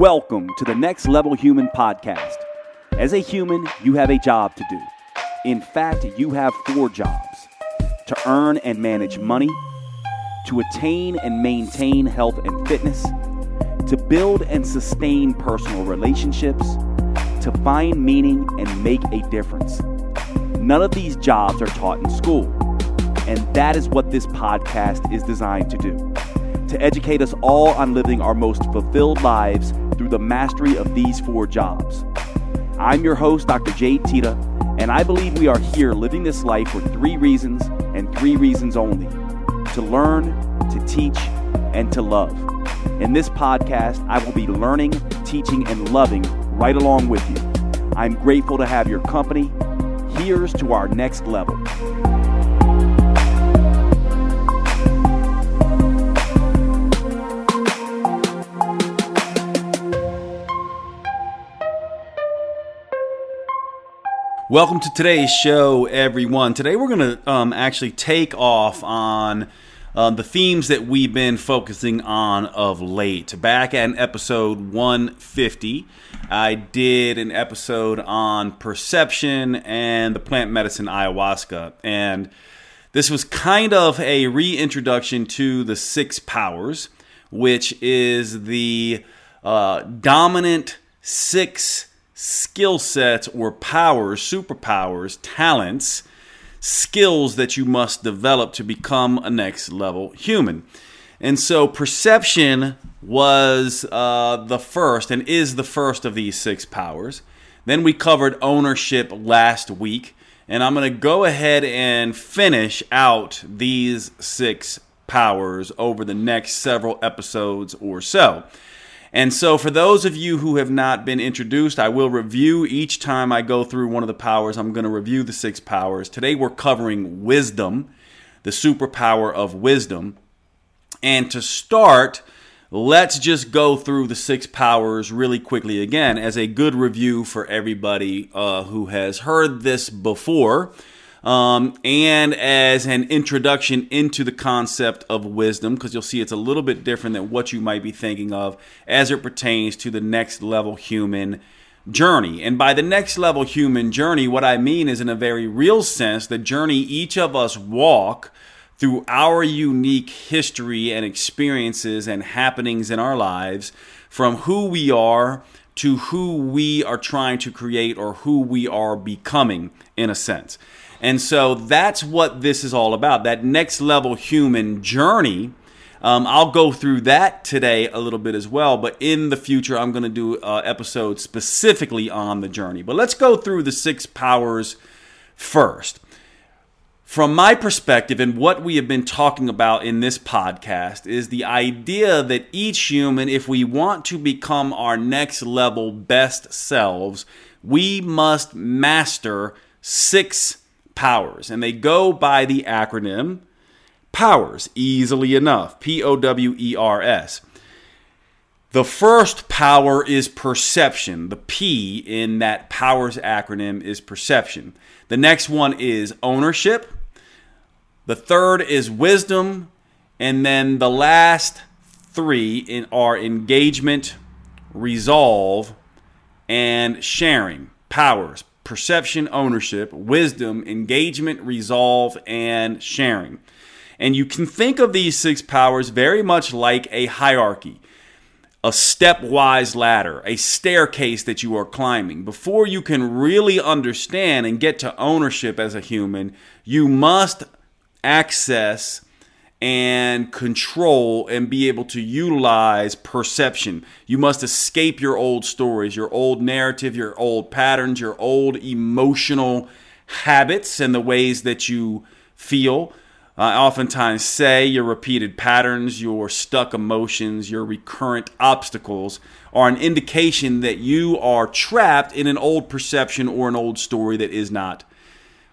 Welcome to the Next Level Human podcast. As a human, you have a job to do. In fact, you have four jobs to earn and manage money, to attain and maintain health and fitness, to build and sustain personal relationships, to find meaning and make a difference. None of these jobs are taught in school, and that is what this podcast is designed to do to educate us all on living our most fulfilled lives through the mastery of these four jobs. I'm your host, Dr. Jade Teta, and I believe we are here living this life for three reasons and three reasons only to learn, to teach, and to love. In this podcast, I will be learning, teaching, and loving right along with you. I'm grateful to have your company. Here's to our next level. Welcome to today's show, everyone. Today we're going to um, actually take off on uh, the themes that we've been focusing on of late. Back in episode 150, I did an episode on perception and the plant medicine ayahuasca. And this was kind of a reintroduction to the six powers, which is the uh, dominant six skill sets or powers, superpowers, talents, skills that you must develop to become a next level human. And so perception was uh, the first and is the first of these six powers. Then we covered ownership last week. And I'm going to go ahead and finish out these six powers over the next several episodes or so. And so, for those of you who have not been introduced, I will review each time I go through one of the powers. I'm going to review the six powers. Today, we're covering wisdom, the superpower of wisdom. And to start, let's just go through the six powers really quickly again as a good review for everybody uh, who has heard this before um, and as an introduction into the concept of wisdom, because you'll see it's a little bit different than what you might be thinking of as it pertains to the next level human journey. And by the next level human journey, what I mean is, in a very real sense, the journey each of us walk through our unique history and experiences and happenings in our lives from who we are to who we are trying to create or who we are becoming, in a sense. And so that's what this is all about that next level human journey. Um, I'll go through that today a little bit as well, but in the future, I'm going to do an episode specifically on the journey. But let's go through the six powers first. From my perspective, and what we have been talking about in this podcast, is the idea that each human, if we want to become our next level best selves, we must master six powers, and they go by the acronym POWERS, easily enough P O W E R S. The first power is perception. The P in that POWERS acronym is perception. The next one is ownership. The third is wisdom. And then the last three in, are engagement, resolve, and sharing. Powers, perception, ownership, wisdom, engagement, resolve, and sharing. And you can think of these six powers very much like a hierarchy, a stepwise ladder, a staircase that you are climbing. Before you can really understand and get to ownership as a human, you must access and control and be able to utilize perception. You must escape your old stories, your old narrative, your old patterns, your old emotional habits, and the ways that you feel. I oftentimes say your repeated patterns, your stuck emotions, your recurrent obstacles are an indication that you are trapped in an old perception or an old story that is not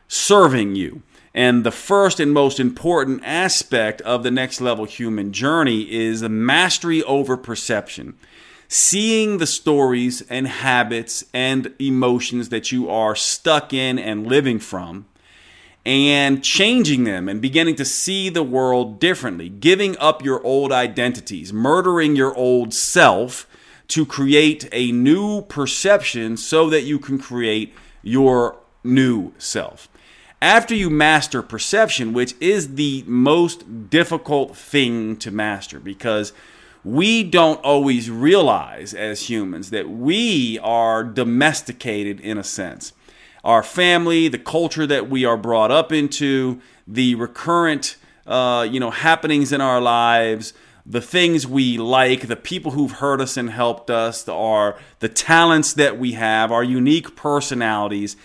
serving you. And the first and most important aspect of the next level human journey is the mastery over perception. Seeing the stories and habits and emotions that you are stuck in and living from, and changing them and beginning to see the world differently, giving up your old identities, murdering your old self to create a new perception so that you can create your new self. After you master perception, which is the most difficult thing to master because we don't always realize as humans that we are domesticated in a sense. Our family, the culture that we are brought up into, the recurrent uh, you know happenings in our lives, the things we like, the people who've hurt us and helped us, our, the talents that we have, our unique personalities,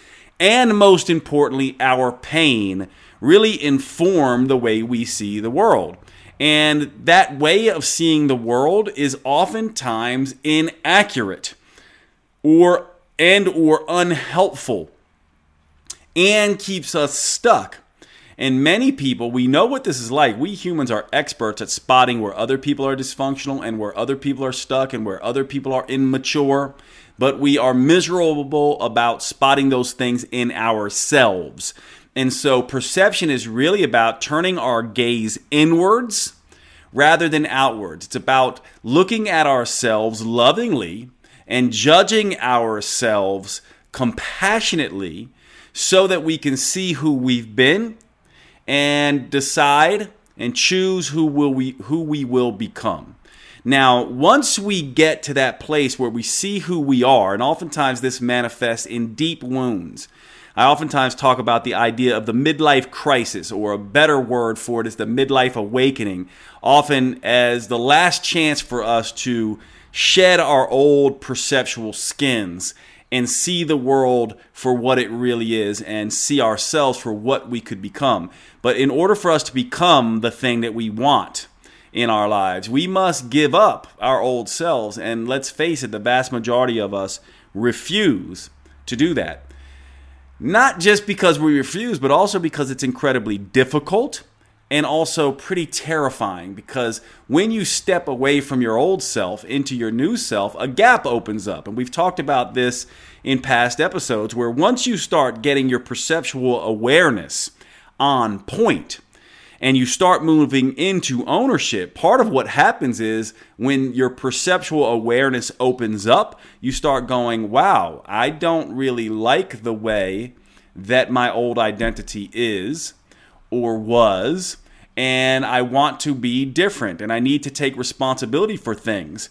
and most importantly, our pain really inform the way we see the world. And that way of seeing the world is oftentimes inaccurate or and or unhelpful and keeps us stuck and many people, we know what this is like. We humans are experts at spotting where other people are dysfunctional and where other people are stuck and where other people are immature. But we are miserable about spotting those things in ourselves. And so perception is really about turning our gaze inwards rather than outwards. It's about looking at ourselves lovingly and judging ourselves compassionately so that we can see who we've been and decide and choose who will we who we will become. Now, once we get to that place where we see who we are, and oftentimes this manifests in deep wounds. I oftentimes talk about the idea of the midlife crisis, or a better word for it is the midlife awakening, often as the last chance for us to shed our old perceptual skins and see the world for what it really is and see ourselves for what we could become. But in order for us to become the thing that we want in our lives, we must give up our old selves. And let's face it, the vast majority of us refuse to do that. Not just because we refuse, but also because it's incredibly difficult and also pretty terrifying because when you step away from your old self into your new self, a gap opens up. And we've talked about this in past episodes where once you start getting your perceptual awareness on point, and you start moving into ownership, part of what happens is when your perceptual awareness opens up, you start going, wow, I don't really like the way that my old identity is or was and I want to be different and I need to take responsibility for things.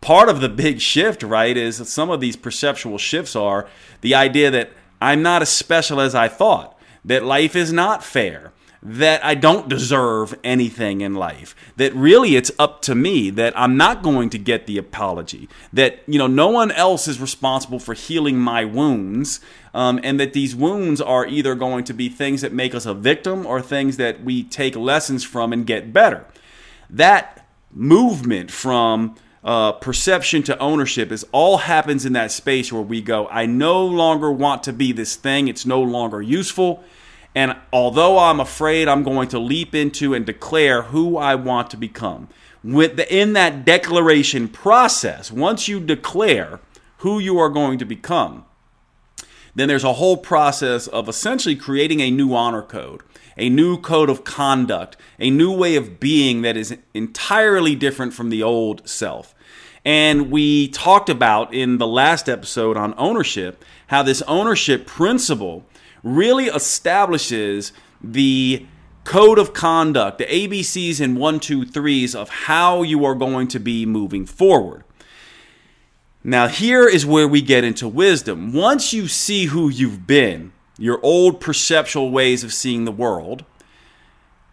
Part of the big shift, right, is some of these perceptual shifts are the idea that I'm not as special as I thought, that life is not fair, that I don't deserve anything in life, that really it's up to me, that I'm not going to get the apology, that, you know, no one else is responsible for healing my wounds, um, and that these wounds are either going to be things that make us a victim or things that we take lessons from and get better. That movement from uh, perception to ownership is all happens in that space where we go, I no longer want to be this thing, it's no longer useful and although I'm afraid, I'm going to leap into and declare who I want to become. In that declaration process, once you declare who you are going to become, then there's a whole process of essentially creating a new honor code, a new code of conduct, a new way of being that is entirely different from the old self. And we talked about in the last episode on ownership how this ownership principle really establishes the code of conduct, the ABCs and one, two, threes of how you are going to be moving forward. Now, here is where we get into wisdom. Once you see who you've been, your old perceptual ways of seeing the world,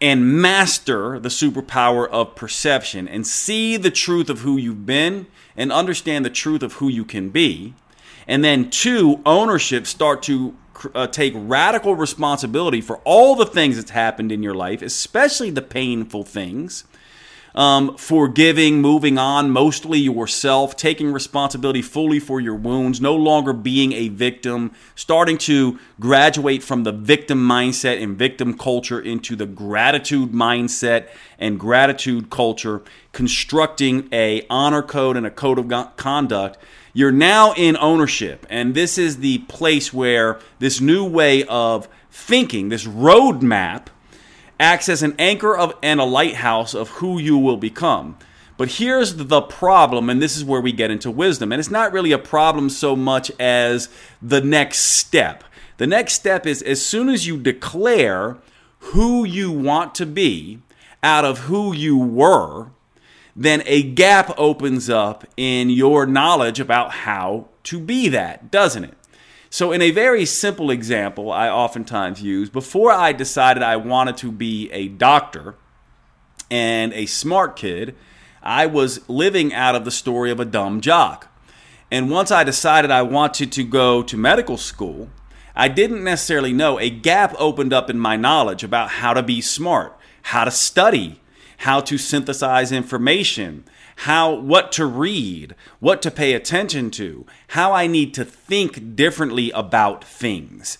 and master the superpower of perception and see the truth of who you've been and understand the truth of who you can be, and then two, ownership start to uh, take radical responsibility for all the things that's happened in your life, especially the painful things. Um, forgiving, moving on, mostly yourself, taking responsibility fully for your wounds, no longer being a victim, starting to graduate from the victim mindset and victim culture into the gratitude mindset and gratitude culture, constructing a honor code and a code of conduct you're now in ownership, and this is the place where this new way of thinking, this roadmap, acts as an anchor of and a lighthouse of who you will become. But here's the problem, and this is where we get into wisdom. And it's not really a problem so much as the next step. The next step is as soon as you declare who you want to be out of who you were, then a gap opens up in your knowledge about how to be that, doesn't it? So, in a very simple example, I oftentimes use before I decided I wanted to be a doctor and a smart kid, I was living out of the story of a dumb jock. And once I decided I wanted to go to medical school, I didn't necessarily know a gap opened up in my knowledge about how to be smart, how to study, how to synthesize information, how what to read, what to pay attention to, how I need to think differently about things.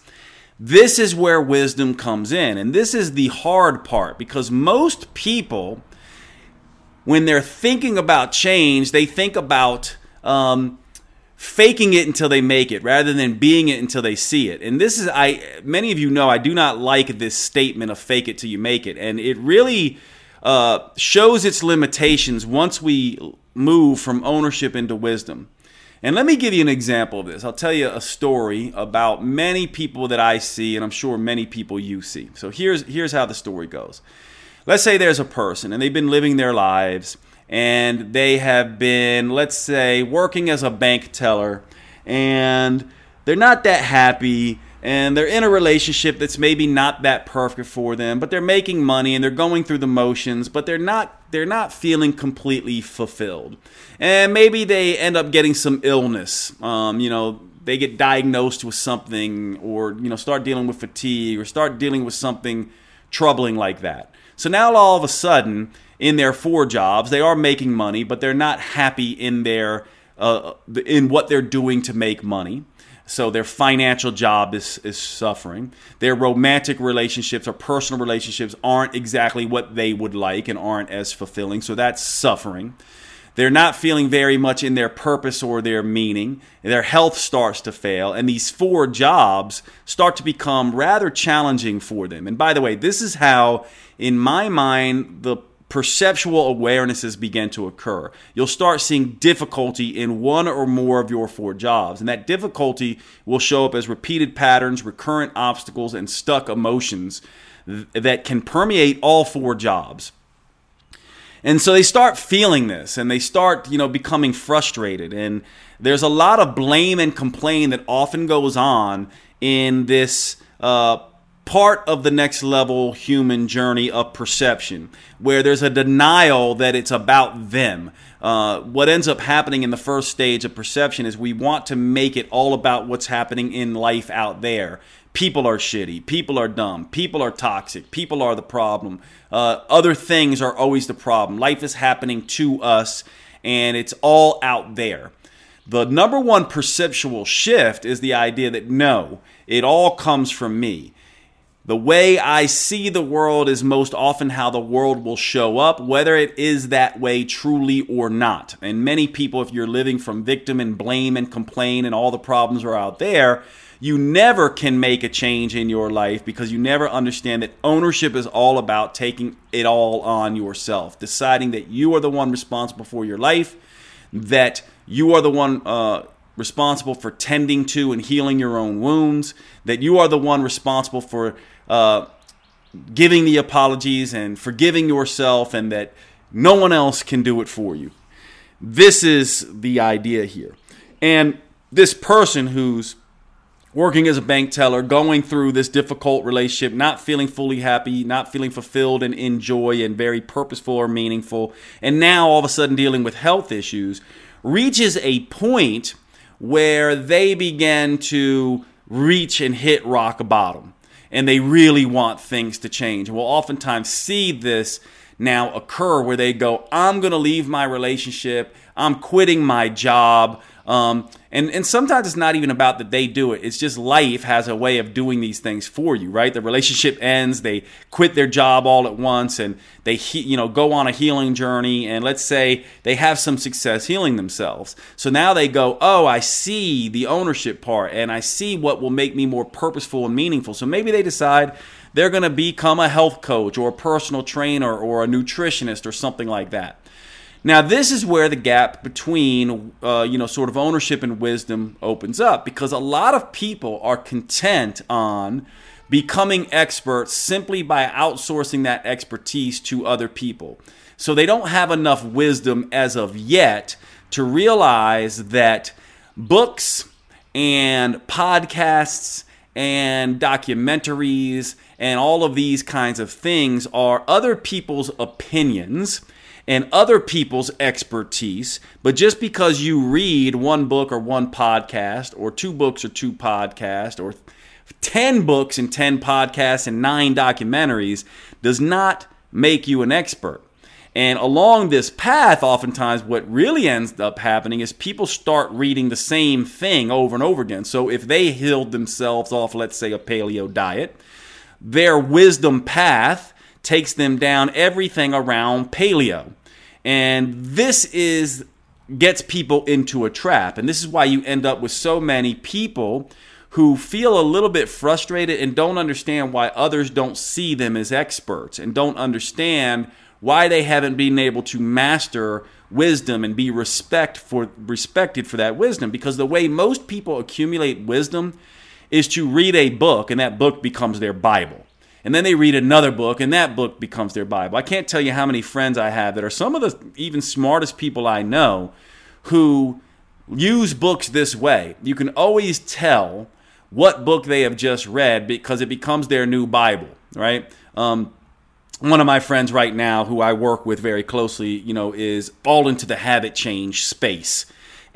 This is where wisdom comes in, and this is the hard part because most people when they're thinking about change, they think about um, faking it until they make it rather than being it until they see it. And this is I many of you know I do not like this statement of fake it till you make it. And it really uh, shows its limitations once we move from ownership into wisdom. And let me give you an example of this. I'll tell you a story about many people that I see, and I'm sure many people you see. So here's here's how the story goes. Let's say there's a person and they've been living their lives and they have been, let's say, working as a bank teller and they're not that happy and they're in a relationship that's maybe not that perfect for them but they're making money and they're going through the motions but they're not they're not feeling completely fulfilled. And maybe they end up getting some illness. Um, you know they get diagnosed with something or you know start dealing with fatigue or start dealing with something troubling like that. So now all of a sudden in their four jobs they are making money but they're not happy in their uh, in what they're doing to make money so their financial job is, is suffering. Their romantic relationships or personal relationships aren't exactly what they would like and aren't as fulfilling. So that's suffering. They're not feeling very much in their purpose or their meaning. Their health starts to fail, and these four jobs start to become rather challenging for them. And by the way, this is how, in my mind, the perceptual awarenesses begin to occur. You'll start seeing difficulty in one or more of your four jobs, and that difficulty will show up as repeated patterns, recurrent obstacles, and stuck emotions that can permeate all four jobs. And so they start feeling this and they start, you know, becoming frustrated. And there's a lot of blame and complain that often goes on in this uh, part of the next level human journey of perception, where there's a denial that it's about them. Uh, what ends up happening in the first stage of perception is we want to make it all about what's happening in life out there. People are shitty. People are dumb. People are toxic. People are the problem. Uh, other things are always the problem. Life is happening to us, and it's all out there. The number one perceptual shift is the idea that no, it all comes from me. The way I see the world is most often how the world will show up, whether it is that way truly or not. And many people, if you're living from victim and blame and complain and all the problems are out there, you never can make a change in your life because you never understand that ownership is all about taking it all on yourself, deciding that you are the one responsible for your life, that you are the one uh, responsible for tending to and healing your own wounds, that you are the one responsible for uh, giving the apologies and forgiving yourself, and that no one else can do it for you. This is the idea here. And this person who's working as a bank teller, going through this difficult relationship, not feeling fully happy, not feeling fulfilled and in joy and very purposeful or meaningful, and now all of a sudden dealing with health issues, reaches a point where they begin to reach and hit rock bottom and they really want things to change. We'll oftentimes see this now occur where they go, I'm going to leave my relationship, I'm quitting my job. Um, and, and sometimes it's not even about that they do it. It's just life has a way of doing these things for you, right? The relationship ends, they quit their job all at once, and they you know go on a healing journey. And let's say they have some success healing themselves. So now they go, oh, I see the ownership part, and I see what will make me more purposeful and meaningful. So maybe they decide they're going to become a health coach or a personal trainer or a nutritionist or something like that. Now, this is where the gap between, uh, you know, sort of ownership and wisdom opens up because a lot of people are content on becoming experts simply by outsourcing that expertise to other people. So they don't have enough wisdom as of yet to realize that books and podcasts and documentaries and all of these kinds of things are other people's opinions and other people's expertise. But just because you read one book or one podcast, or two books or two podcasts, or 10 books and 10 podcasts and nine documentaries, does not make you an expert. And along this path, oftentimes what really ends up happening is people start reading the same thing over and over again. So if they healed themselves off, let's say, a paleo diet, their wisdom path takes them down everything around paleo. And this is gets people into a trap. And this is why you end up with so many people who feel a little bit frustrated and don't understand why others don't see them as experts and don't understand why they haven't been able to master wisdom and be respect for respected for that wisdom because the way most people accumulate wisdom is to read a book and that book becomes their bible and then they read another book and that book becomes their bible. I can't tell you how many friends i have that are some of the even smartest people i know who use books this way. You can always tell what book they have just read because it becomes their new bible right? Um, one of my friends right now who i work with very closely you know is all into the habit change space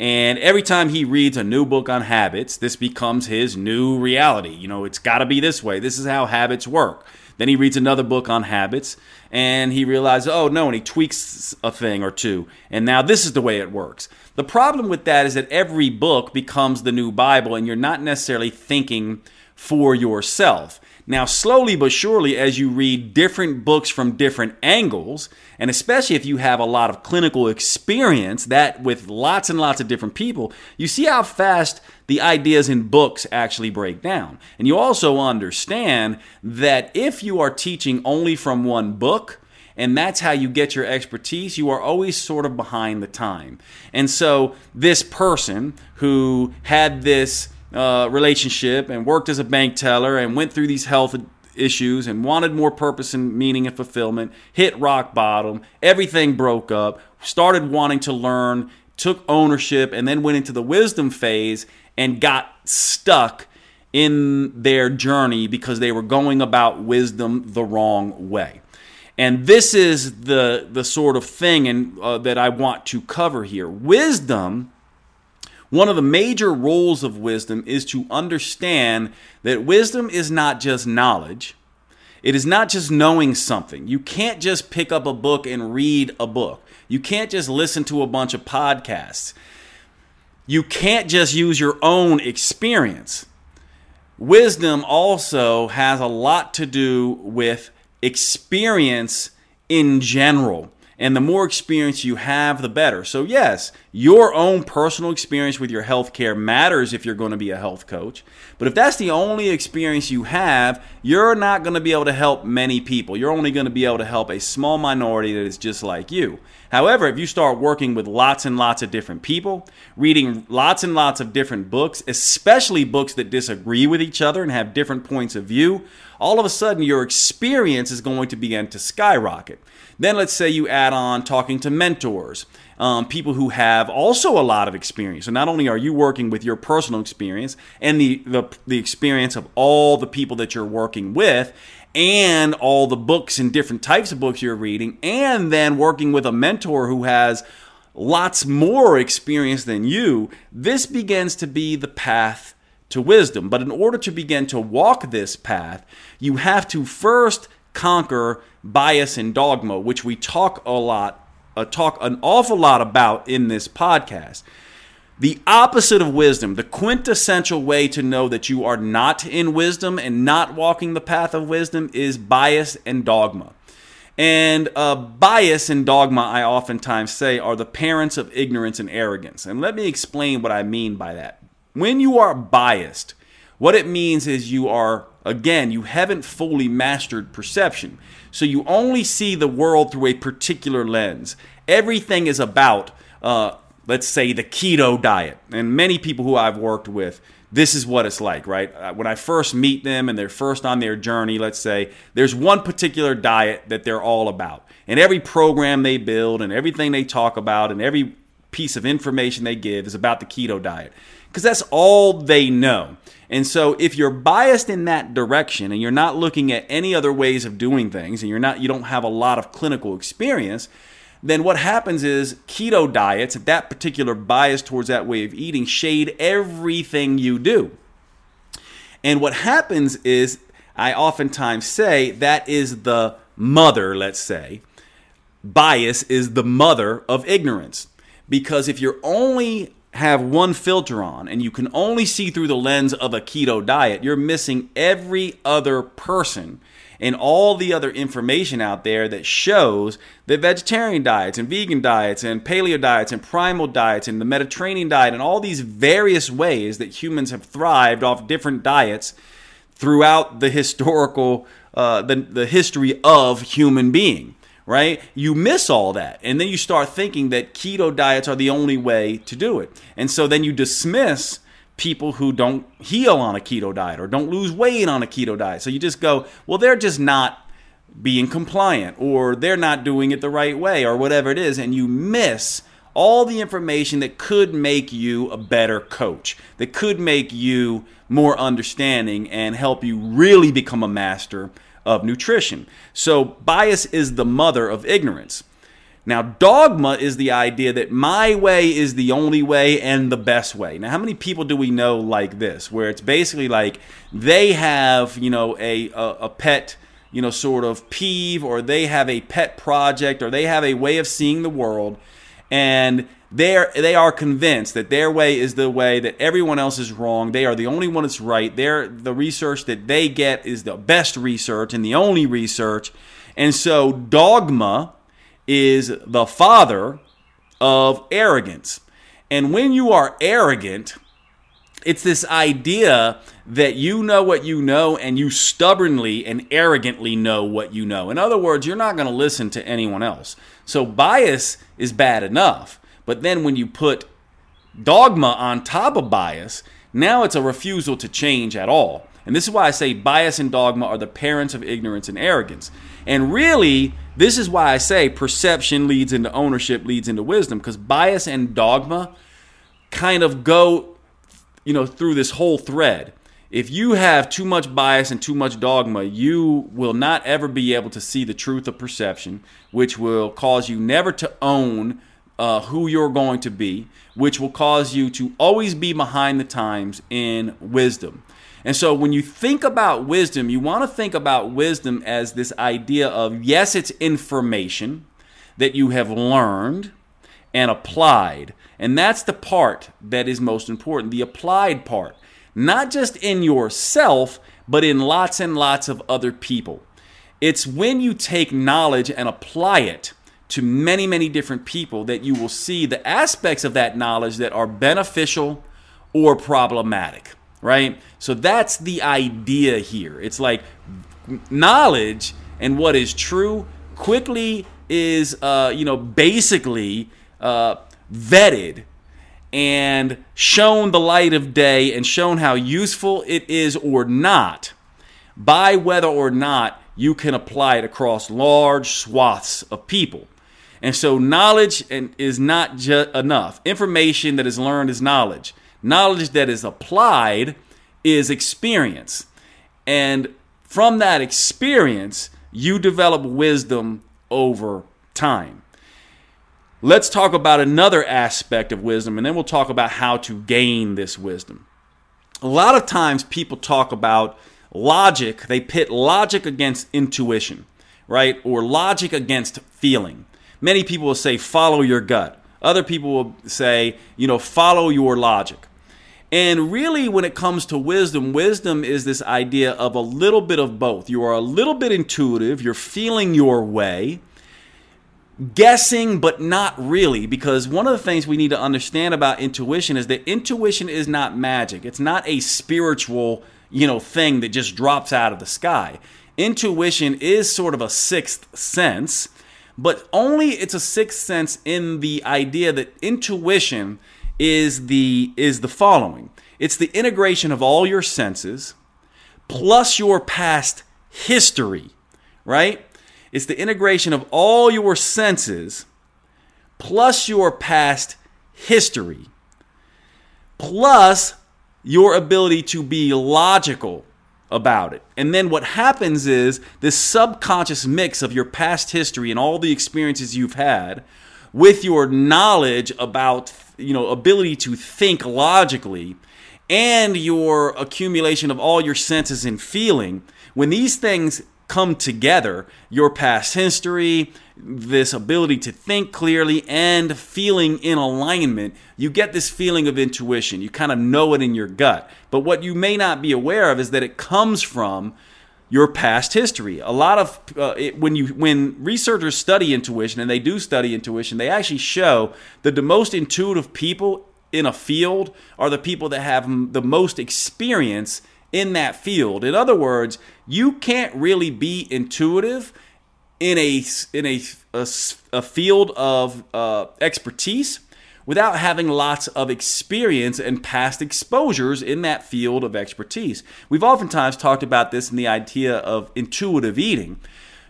and every time he reads a new book on habits, this becomes his new reality. You know, it's got to be this way. This is how habits work. Then he reads another book on habits and he realizes, oh no, and he tweaks a thing or two. And now this is the way it works. The problem with that is that every book becomes the new Bible and you're not necessarily thinking for yourself. Now, slowly but surely, as you read different books from different angles, and especially if you have a lot of clinical experience, that with lots and lots of different people, you see how fast the ideas in books actually break down. And you also understand that if you are teaching only from one book, and that's how you get your expertise, you are always sort of behind the time. And so, this person who had this uh, relationship and worked as a bank teller and went through these health issues and wanted more purpose and meaning and fulfillment, hit rock bottom, everything broke up, started wanting to learn, took ownership, and then went into the wisdom phase and got stuck in their journey because they were going about wisdom the wrong way. And this is the, the sort of thing and, uh, that I want to cover here. Wisdom one of the major roles of wisdom is to understand that wisdom is not just knowledge. It is not just knowing something. You can't just pick up a book and read a book. You can't just listen to a bunch of podcasts. You can't just use your own experience. Wisdom also has a lot to do with experience in general and the more experience you have, the better. So, yes, your own personal experience with your health care matters if you're going to be a health coach. But if that's the only experience you have, you're not going to be able to help many people. You're only going to be able to help a small minority that is just like you. However, if you start working with lots and lots of different people, reading lots and lots of different books, especially books that disagree with each other and have different points of view, all of a sudden your experience is going to begin to skyrocket. Then let's say you add on talking to mentors, um, people who have also a lot of experience. So not only are you working with your personal experience and the, the, the experience of all the people that you're working with, and all the books and different types of books you're reading, and then working with a mentor who has lots more experience than you, this begins to be the path to wisdom. But in order to begin to walk this path, you have to first conquer bias and dogma, which we talk a lot, uh, talk an awful lot about in this podcast. The opposite of wisdom, the quintessential way to know that you are not in wisdom and not walking the path of wisdom is bias and dogma. And uh, bias and dogma, I oftentimes say, are the parents of ignorance and arrogance. And let me explain what I mean by that. When you are biased, what it means is you are, again, you haven't fully mastered perception. So you only see the world through a particular lens. everything is about, uh, let's say, the keto diet. And many people who I've worked with, this is what it's like, right? Uh, when I first meet them and they're first on their journey, let's say, there's one particular diet that they're all about. And every program they build and everything they talk about and every piece of information they give is about the keto diet because that's all they know. And so if you're biased in that direction and you're not looking at any other ways of doing things and you're not you don't have a lot of clinical experience, then what happens is keto diets, that particular bias towards that way of eating shade everything you do. And what happens is I oftentimes say that is the mother, let's say. Bias is the mother of ignorance. Because if you're only have one filter on and you can only see through the lens of a keto diet, you're missing every other person and all the other information out there that shows that vegetarian diets and vegan diets and paleo diets and primal diets and the Mediterranean diet and all these various ways that humans have thrived off different diets throughout the historical uh, the, the history of human being right? You miss all that. And then you start thinking that keto diets are the only way to do it. And so then you dismiss people who don't heal on a keto diet or don't lose weight on a keto diet. So you just go, well, they're just not being compliant or they're not doing it the right way or whatever it is. And you miss all the information that could make you a better coach, that could make you more understanding and help you really become a master of nutrition. So bias is the mother of ignorance. Now, dogma is the idea that my way is the only way and the best way. Now, how many people do we know like this, where it's basically like they have, you know, a, a, a pet, you know, sort of peeve, or they have a pet project, or they have a way of seeing the world, and they are, they are convinced that their way is the way that everyone else is wrong. They are the only one that's right. They're, the research that they get is the best research and the only research. And so dogma is the father of arrogance. And when you are arrogant, it's this idea that you know what you know and you stubbornly and arrogantly know what you know. In other words, you're not going to listen to anyone else. So bias is bad enough. But then when you put dogma on top of bias, now it's a refusal to change at all. And this is why I say bias and dogma are the parents of ignorance and arrogance. And really, this is why I say perception leads into ownership, leads into wisdom, because bias and dogma kind of go, you know, through this whole thread. If you have too much bias and too much dogma, you will not ever be able to see the truth of perception, which will cause you never to own uh, who you're going to be, which will cause you to always be behind the times in wisdom. And so when you think about wisdom, you want to think about wisdom as this idea of yes, it's information that you have learned and applied. And that's the part that is most important the applied part. Not just in yourself, but in lots and lots of other people. It's when you take knowledge and apply it to many, many different people that you will see the aspects of that knowledge that are beneficial or problematic, right? So that's the idea here. It's like knowledge and what is true quickly is, uh, you know, basically uh, vetted and shown the light of day and shown how useful it is or not by whether or not you can apply it across large swaths of people. And so knowledge is not just enough. Information that is learned is knowledge. Knowledge that is applied is experience. And from that experience, you develop wisdom over time. Let's talk about another aspect of wisdom, and then we'll talk about how to gain this wisdom. A lot of times people talk about logic, they pit logic against intuition, right? Or logic against feeling. Many people will say, follow your gut. Other people will say, you know, follow your logic. And really, when it comes to wisdom, wisdom is this idea of a little bit of both. You are a little bit intuitive, you're feeling your way, guessing, but not really. Because one of the things we need to understand about intuition is that intuition is not magic, it's not a spiritual, you know, thing that just drops out of the sky. Intuition is sort of a sixth sense but only it's a sixth sense in the idea that intuition is the is the following. It's the integration of all your senses plus your past history, right? It's the integration of all your senses plus your past history plus your ability to be logical about it. And then what happens is this subconscious mix of your past history and all the experiences you've had with your knowledge about, you know, ability to think logically and your accumulation of all your senses and feeling, when these things come together, your past history, this ability to think clearly and feeling in alignment, you get this feeling of intuition. You kind of know it in your gut. But what you may not be aware of is that it comes from your past history. A lot of uh, it, when you when researchers study intuition and they do study intuition, they actually show that the most intuitive people in a field are the people that have the most experience in that field. In other words, you can't really be intuitive in a in a a, a field of uh, expertise without having lots of experience and past exposures in that field of expertise. We've oftentimes talked about this in the idea of intuitive eating.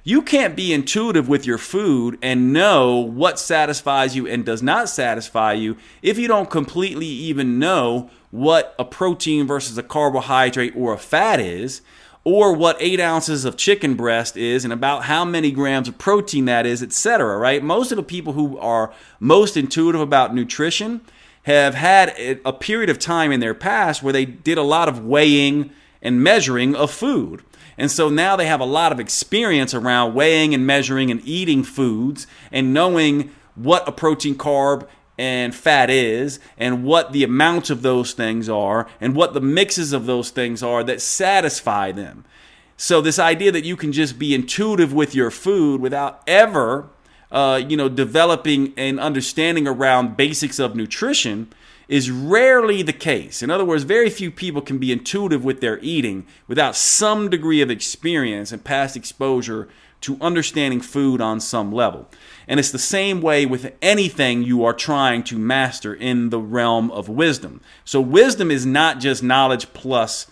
You can't be intuitive with your food and know what satisfies you and does not satisfy you if you don't completely even know what a protein versus a carbohydrate or a fat is, or what eight ounces of chicken breast is, and about how many grams of protein that is, etc. Right? Most of the people who are most intuitive about nutrition have had a period of time in their past where they did a lot of weighing and measuring of food. And so now they have a lot of experience around weighing and measuring and eating foods and knowing what a protein, carb, and fat is, and what the amounts of those things are, and what the mixes of those things are that satisfy them. So, this idea that you can just be intuitive with your food without ever, uh, you know, developing an understanding around basics of nutrition is rarely the case. In other words, very few people can be intuitive with their eating without some degree of experience and past exposure to understanding food on some level. And it's the same way with anything you are trying to master in the realm of wisdom. So, wisdom is not just knowledge plus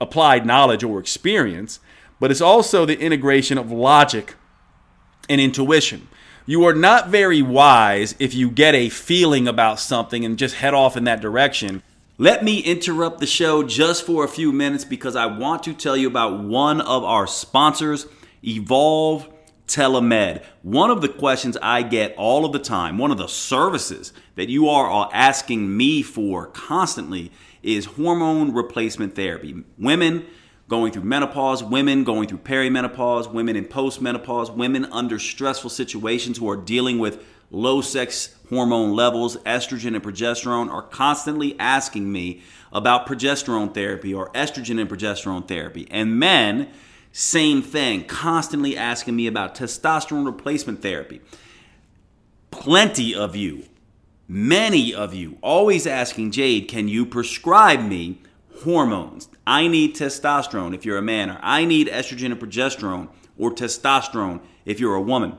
applied knowledge or experience, but it's also the integration of logic and intuition. You are not very wise if you get a feeling about something and just head off in that direction. Let me interrupt the show just for a few minutes because I want to tell you about one of our sponsors, Evolve Telemed. One of the questions I get all of the time, one of the services that you are asking me for constantly is hormone replacement therapy. Women going through menopause, women going through perimenopause, women in postmenopause, women under stressful situations who are dealing with low sex hormone levels, estrogen and progesterone, are constantly asking me about progesterone therapy or estrogen and progesterone therapy. And men, same thing, constantly asking me about testosterone replacement therapy. Plenty of you, many of you, always asking Jade, can you prescribe me hormones. I need testosterone if you're a man, or I need estrogen and progesterone or testosterone if you're a woman.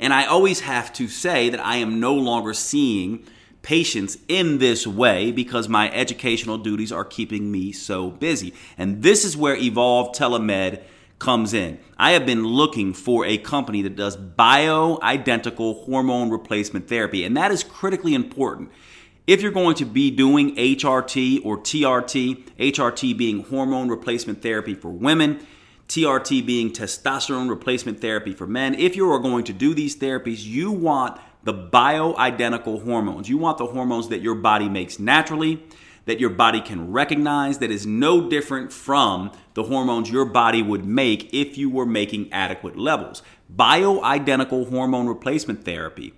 And I always have to say that I am no longer seeing patients in this way because my educational duties are keeping me so busy. And this is where Evolve Telemed comes in. I have been looking for a company that does bio-identical hormone replacement therapy, and that is critically important if you're going to be doing HRT or TRT, HRT being hormone replacement therapy for women, TRT being testosterone replacement therapy for men, if you are going to do these therapies, you want the bioidentical hormones. You want the hormones that your body makes naturally, that your body can recognize, that is no different from the hormones your body would make if you were making adequate levels. Bioidentical hormone replacement therapy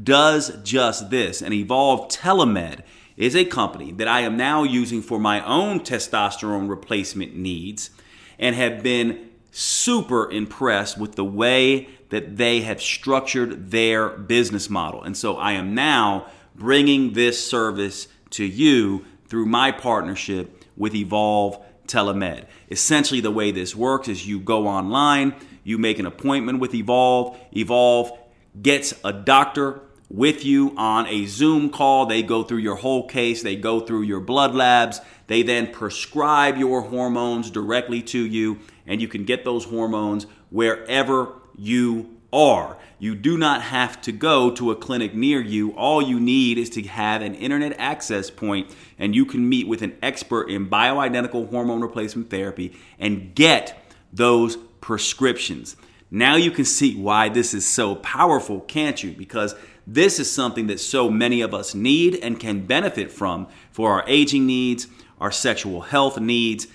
does just this. And Evolve Telemed is a company that I am now using for my own testosterone replacement needs and have been super impressed with the way that they have structured their business model. And so I am now bringing this service to you through my partnership with Evolve Telemed. Essentially, the way this works is you go online, You make an appointment with Evolve. Evolve gets a doctor with you on a Zoom call. They go through your whole case, they go through your blood labs, they then prescribe your hormones directly to you, and you can get those hormones wherever you are. You do not have to go to a clinic near you. All you need is to have an internet access point, and you can meet with an expert in bioidentical hormone replacement therapy and get those prescriptions. Now you can see why this is so powerful, can't you? Because this is something that so many of us need and can benefit from for our aging needs, our sexual health needs.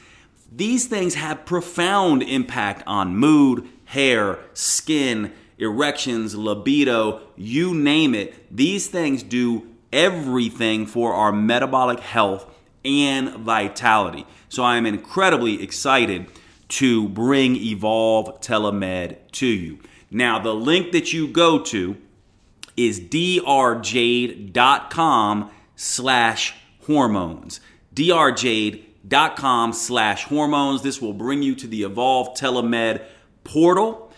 These things have profound impact on mood, hair, skin, erections, libido, you name it. These things do everything for our metabolic health and vitality. So I am incredibly excited to bring Evolve Telemed to you. Now, the link that you go to is drjade.com slash hormones. drjade.com slash hormones. This will bring you to the Evolve Telemed portal.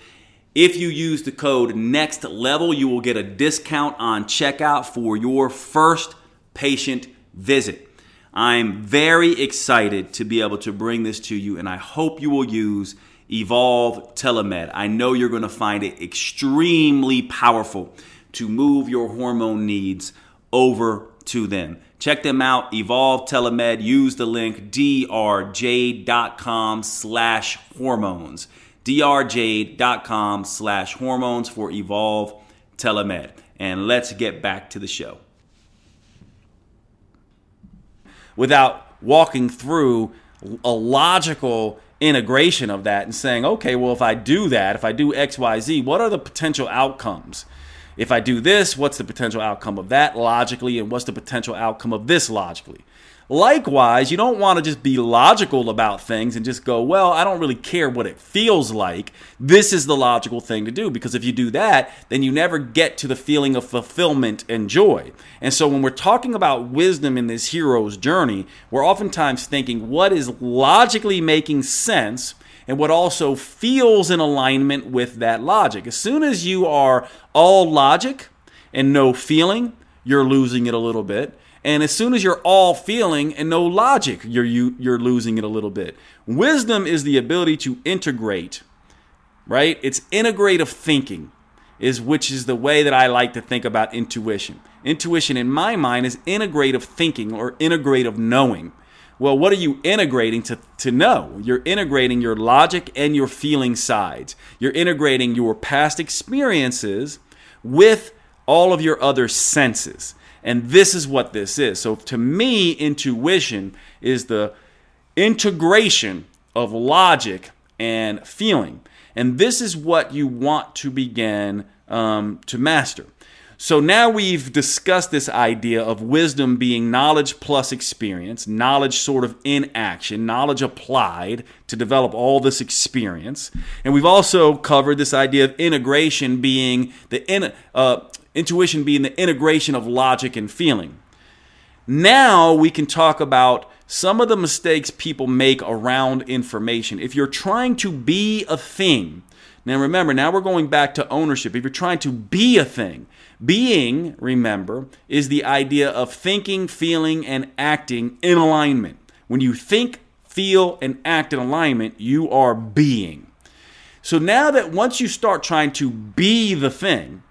If you use the code next level, you will get a discount on checkout for your first patient visit. I'm very excited to be able to bring this to you, and I hope you will use Evolve Telemed. I know you're going to find it extremely powerful to move your hormone needs over to them. Check them out, Evolve Telemed. Use the link drjade.com slash hormones drjade.com slash hormones for Evolve Telemed. And let's get back to the show. Without walking through a logical integration of that and saying, okay, well, if I do that, if I do XYZ, what are the potential outcomes? If I do this, what's the potential outcome of that logically, and what's the potential outcome of this logically? Likewise, you don't want to just be logical about things and just go, well, I don't really care what it feels like. This is the logical thing to do because if you do that, then you never get to the feeling of fulfillment and joy. And so when we're talking about wisdom in this hero's journey, we're oftentimes thinking what is logically making sense and what also feels in alignment with that logic. As soon as you are all logic and no feeling, you're losing it a little bit. And as soon as you're all feeling and no logic, you're you, you're losing it a little bit. Wisdom is the ability to integrate, right? It's integrative thinking is which is the way that I like to think about intuition. Intuition in my mind is integrative thinking or integrative knowing. Well, what are you integrating to, to know? You're integrating your logic and your feeling sides. You're integrating your past experiences with all of your other senses. And this is what this is. So to me, intuition is the integration of logic and feeling. And this is what you want to begin um, to master. So now we've discussed this idea of wisdom being knowledge plus experience, knowledge sort of in action, knowledge applied to develop all this experience. And we've also covered this idea of integration being the in, uh, Intuition being the integration of logic and feeling. Now we can talk about some of the mistakes people make around information. If you're trying to be a thing, now remember, now we're going back to ownership. If you're trying to be a thing, being, remember, is the idea of thinking, feeling, and acting in alignment. When you think, feel, and act in alignment, you are being. So now that once you start trying to be the thing,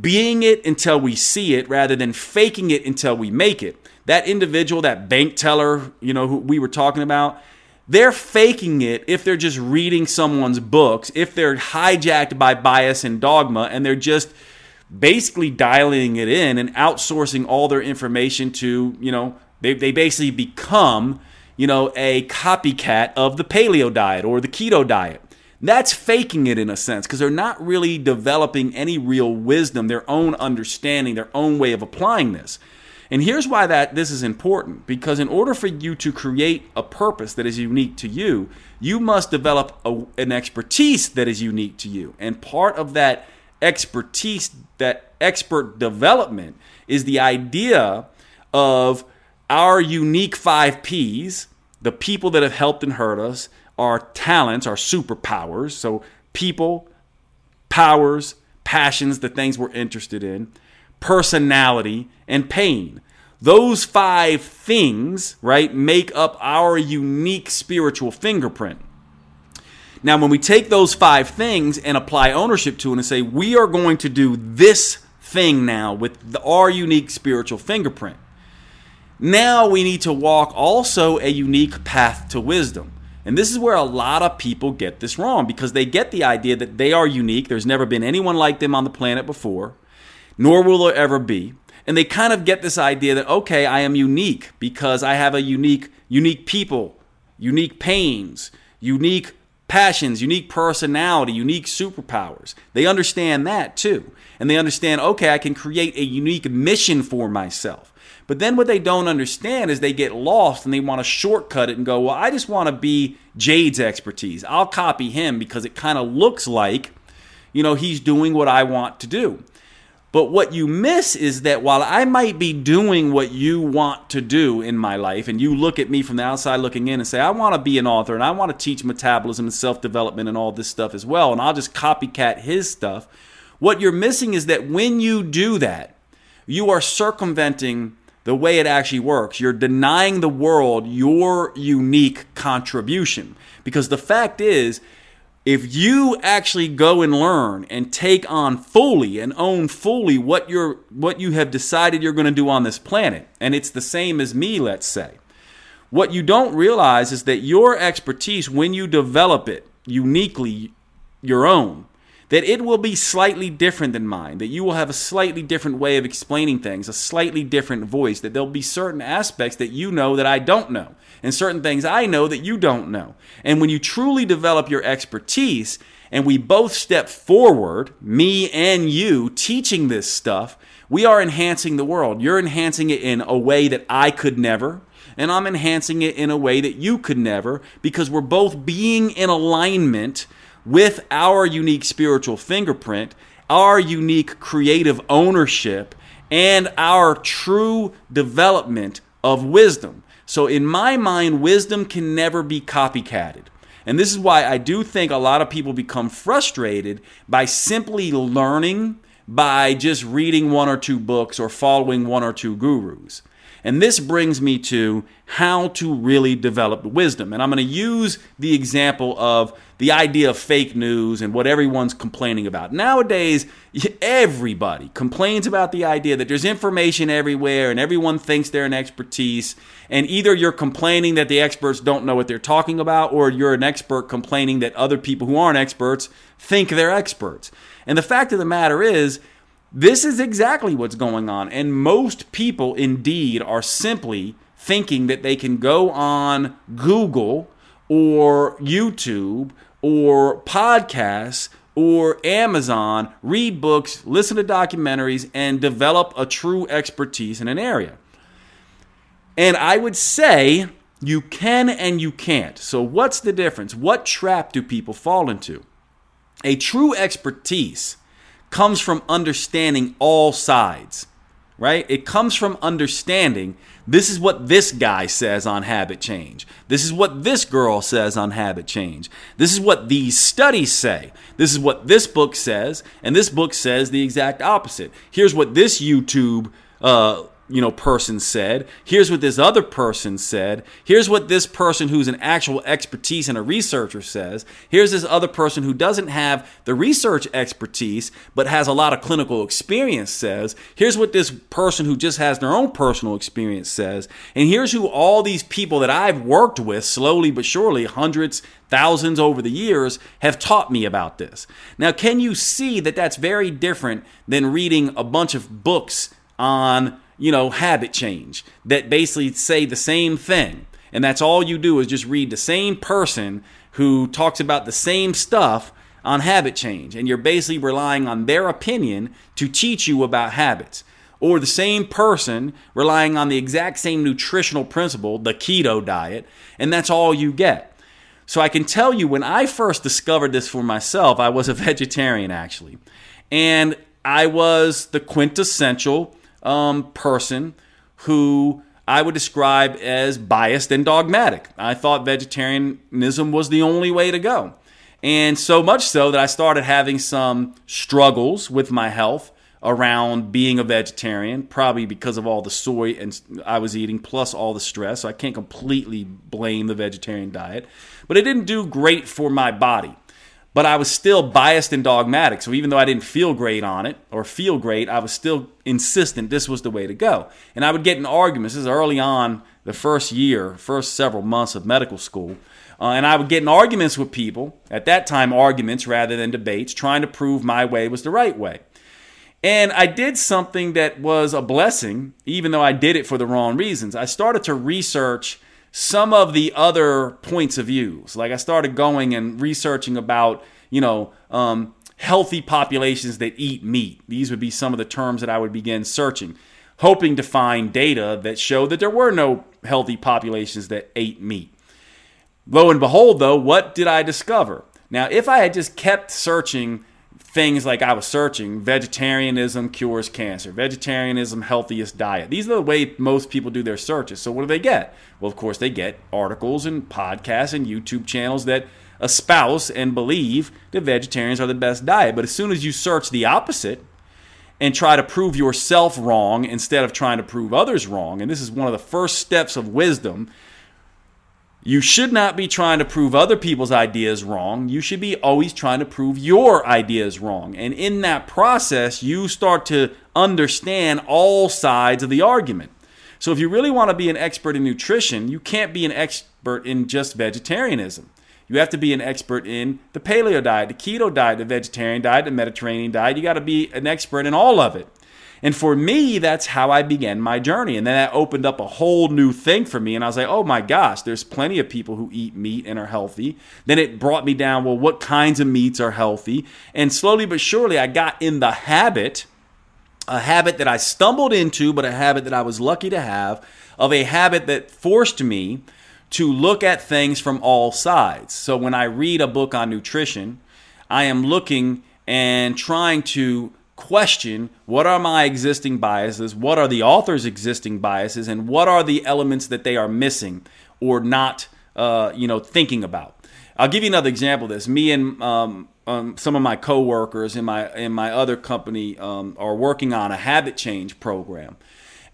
being it until we see it rather than faking it until we make it. That individual, that bank teller, you know, who we were talking about, they're faking it if they're just reading someone's books, if they're hijacked by bias and dogma, and they're just basically dialing it in and outsourcing all their information to, you know, they, they basically become, you know, a copycat of the paleo diet or the keto diet. That's faking it in a sense because they're not really developing any real wisdom, their own understanding, their own way of applying this. And here's why that this is important because in order for you to create a purpose that is unique to you, you must develop a, an expertise that is unique to you. And part of that expertise, that expert development is the idea of our unique 5 Ps, the people that have helped and hurt us, our talents, our superpowers. So, people, powers, passions, the things we're interested in, personality, and pain. Those five things, right, make up our unique spiritual fingerprint. Now, when we take those five things and apply ownership to it and say, we are going to do this thing now with the, our unique spiritual fingerprint, now we need to walk also a unique path to wisdom. And this is where a lot of people get this wrong because they get the idea that they are unique. There's never been anyone like them on the planet before, nor will there ever be. And they kind of get this idea that, okay, I am unique because I have a unique, unique people, unique pains, unique passions, unique personality, unique superpowers. They understand that too. And they understand, okay, I can create a unique mission for myself. But then what they don't understand is they get lost and they want to shortcut it and go, well, I just want to be Jade's expertise. I'll copy him because it kind of looks like, you know, he's doing what I want to do. But what you miss is that while I might be doing what you want to do in my life, and you look at me from the outside looking in and say, I want to be an author and I want to teach metabolism and self development and all this stuff as well, and I'll just copycat his stuff, what you're missing is that when you do that, you are circumventing the way it actually works. You're denying the world your unique contribution. Because the fact is, if you actually go and learn and take on fully and own fully what you're what you have decided you're going to do on this planet and it's the same as me let's say what you don't realize is that your expertise when you develop it uniquely your own that it will be slightly different than mine, that you will have a slightly different way of explaining things, a slightly different voice, that there'll be certain aspects that you know that I don't know, and certain things I know that you don't know. And when you truly develop your expertise, and we both step forward, me and you, teaching this stuff, we are enhancing the world. You're enhancing it in a way that I could never and I'm enhancing it in a way that you could never because we're both being in alignment with our unique spiritual fingerprint, our unique creative ownership, and our true development of wisdom. So, in my mind, wisdom can never be copycatted. And this is why I do think a lot of people become frustrated by simply learning by just reading one or two books or following one or two gurus. And this brings me to how to really develop wisdom. And I'm going to use the example of the idea of fake news and what everyone's complaining about. Nowadays, everybody complains about the idea that there's information everywhere and everyone thinks they're an expertise. And either you're complaining that the experts don't know what they're talking about, or you're an expert complaining that other people who aren't experts think they're experts. And the fact of the matter is, this is exactly what's going on. And most people, indeed, are simply thinking that they can go on Google or YouTube or podcasts or Amazon, read books, listen to documentaries, and develop a true expertise in an area. And I would say you can and you can't. So, what's the difference? What trap do people fall into? A true expertise comes from understanding all sides, right? It comes from understanding this is what this guy says on habit change. This is what this girl says on habit change. This is what these studies say. This is what this book says, and this book says the exact opposite. Here's what this YouTube uh, you know person said. Here's what this other person said. Here's what this person who's an actual expertise and a researcher says. Here's this other person who doesn't have the research expertise but has a lot of clinical experience says. Here's what this person who just has their own personal experience says. And here's who all these people that I've worked with slowly but surely hundreds thousands over the years have taught me about this. Now can you see that that's very different than reading a bunch of books on you know, habit change that basically say the same thing. And that's all you do is just read the same person who talks about the same stuff on habit change. And you're basically relying on their opinion to teach you about habits. Or the same person relying on the exact same nutritional principle, the keto diet, and that's all you get. So I can tell you when I first discovered this for myself, I was a vegetarian actually. And I was the quintessential um, person who I would describe as biased and dogmatic. I thought vegetarianism was the only way to go. And so much so that I started having some struggles with my health around being a vegetarian, probably because of all the soy and I was eating plus all the stress. So I can't completely blame the vegetarian diet, but it didn't do great for my body. But I was still biased and dogmatic. So even though I didn't feel great on it or feel great, I was still insistent this was the way to go. And I would get in arguments. This is early on, the first year, first several months of medical school. Uh, and I would get in arguments with people, at that time, arguments rather than debates, trying to prove my way was the right way. And I did something that was a blessing, even though I did it for the wrong reasons. I started to research some of the other points of views. Like I started going and researching about, you know, um, healthy populations that eat meat. These would be some of the terms that I would begin searching, hoping to find data that showed that there were no healthy populations that ate meat. Lo and behold, though, what did I discover? Now, if I had just kept searching things like I was searching vegetarianism cures cancer, vegetarianism healthiest diet. These are the way most people do their searches. So what do they get? Well, of course, they get articles and podcasts and YouTube channels that espouse and believe that vegetarians are the best diet. But as soon as you search the opposite and try to prove yourself wrong instead of trying to prove others wrong, and this is one of the first steps of wisdom you should not be trying to prove other people's ideas wrong. You should be always trying to prove your ideas wrong. And in that process, you start to understand all sides of the argument. So if you really want to be an expert in nutrition, you can't be an expert in just vegetarianism. You have to be an expert in the paleo diet, the keto diet, the vegetarian diet, the Mediterranean diet. You got to be an expert in all of it. And for me, that's how I began my journey. And then that opened up a whole new thing for me. And I was like, oh my gosh, there's plenty of people who eat meat and are healthy. Then it brought me down, well, what kinds of meats are healthy? And slowly but surely, I got in the habit, a habit that I stumbled into, but a habit that I was lucky to have, of a habit that forced me to look at things from all sides. So when I read a book on nutrition, I am looking and trying to question what are my existing biases, what are the author's existing biases, and what are the elements that they are missing or not, uh, you know, thinking about. I'll give you another example of this. Me and um, um, some of my coworkers in my in my other company um, are working on a habit change program.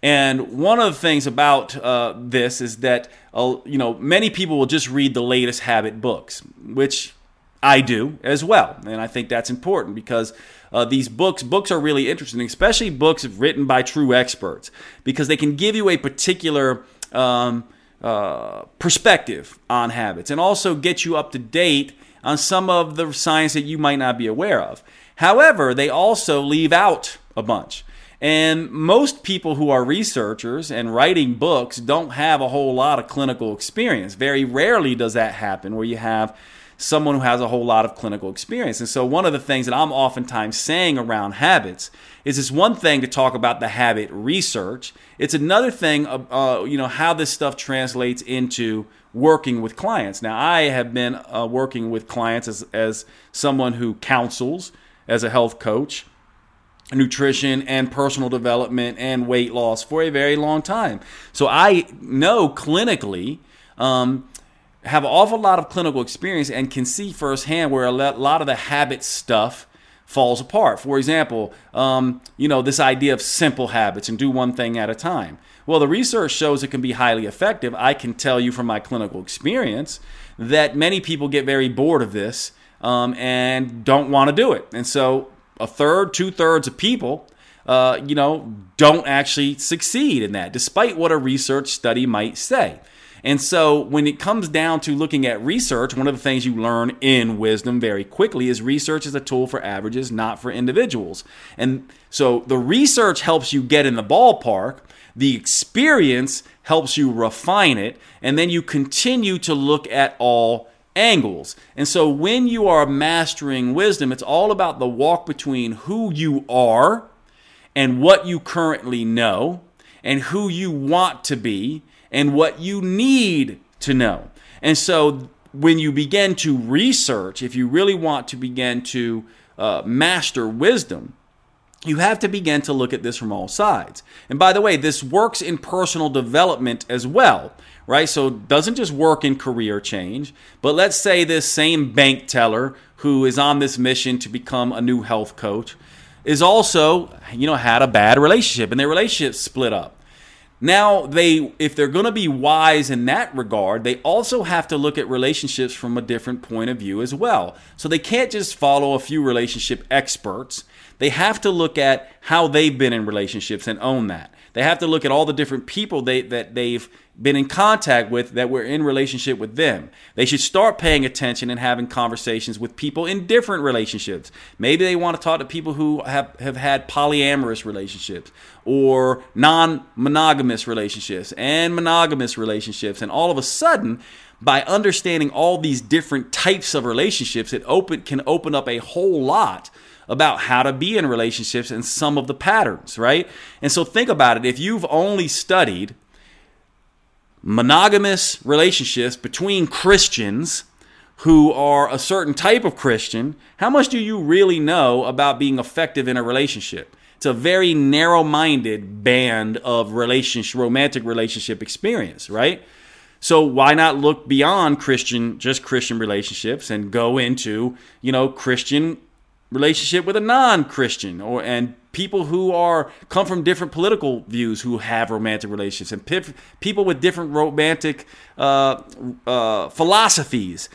And one of the things about uh, this is that uh, you know many people will just read the latest habit books, which I do as well, and I think that's important because uh, these books. Books are really interesting, especially books written by true experts, because they can give you a particular um, uh, perspective on habits and also get you up to date on some of the science that you might not be aware of. However, they also leave out a bunch. And most people who are researchers and writing books don't have a whole lot of clinical experience. Very rarely does that happen where you have someone who has a whole lot of clinical experience. And so, one of the things that I'm oftentimes saying around habits is it's one thing to talk about the habit research. It's another thing, uh, uh, you know, how this stuff translates into working with clients. Now, I have been uh, working with clients as, as someone who counsels as a health coach nutrition and personal development and weight loss for a very long time. So I know clinically um, have an awful lot of clinical experience and can see firsthand where a lot of the habit stuff falls apart. For example, um, you know, this idea of simple habits and do one thing at a time. Well, the research shows it can be highly effective. I can tell you from my clinical experience that many people get very bored of this um, and don't want to do it. And so, a third, two thirds of people, uh, you know, don't actually succeed in that, despite what a research study might say. And so when it comes down to looking at research, one of the things you learn in wisdom very quickly is research is a tool for averages, not for individuals. And so the research helps you get in the ballpark, the experience helps you refine it, and then you continue to look at all angles. And so when you are mastering wisdom, it's all about the walk between who you are and what you currently know and who you want to be and what you need to know. And so when you begin to research, if you really want to begin to uh, master wisdom, you have to begin to look at this from all sides. And by the way, this works in personal development as well, right? So it doesn't just work in career change, but let's say this same bank teller who is on this mission to become a new health coach is also, you know, had a bad relationship and their relationship split up. Now, they if they're going to be wise in that regard, they also have to look at relationships from a different point of view as well. So they can't just follow a few relationship experts. They have to look at how they've been in relationships and own that. They have to look at all the different people they, that they've been in contact with that were in relationship with them. They should start paying attention and having conversations with people in different relationships. Maybe they want to talk to people who have, have had polyamorous relationships or non monogamous relationships and monogamous relationships. And all of a sudden, by understanding all these different types of relationships, it open, can open up a whole lot about how to be in relationships and some of the patterns, right? And so think about it. If you've only studied monogamous relationships between Christians who are a certain type of Christian, how much do you really know about being effective in a relationship? It's a very narrow minded band of relationship, romantic relationship experience, right? So why not look beyond Christian, just Christian relationships and go into, you know, Christian relationship with a non-Christian or and people who are come from different political views who have romantic relationships and pe- people with different romantic uh, uh, philosophies.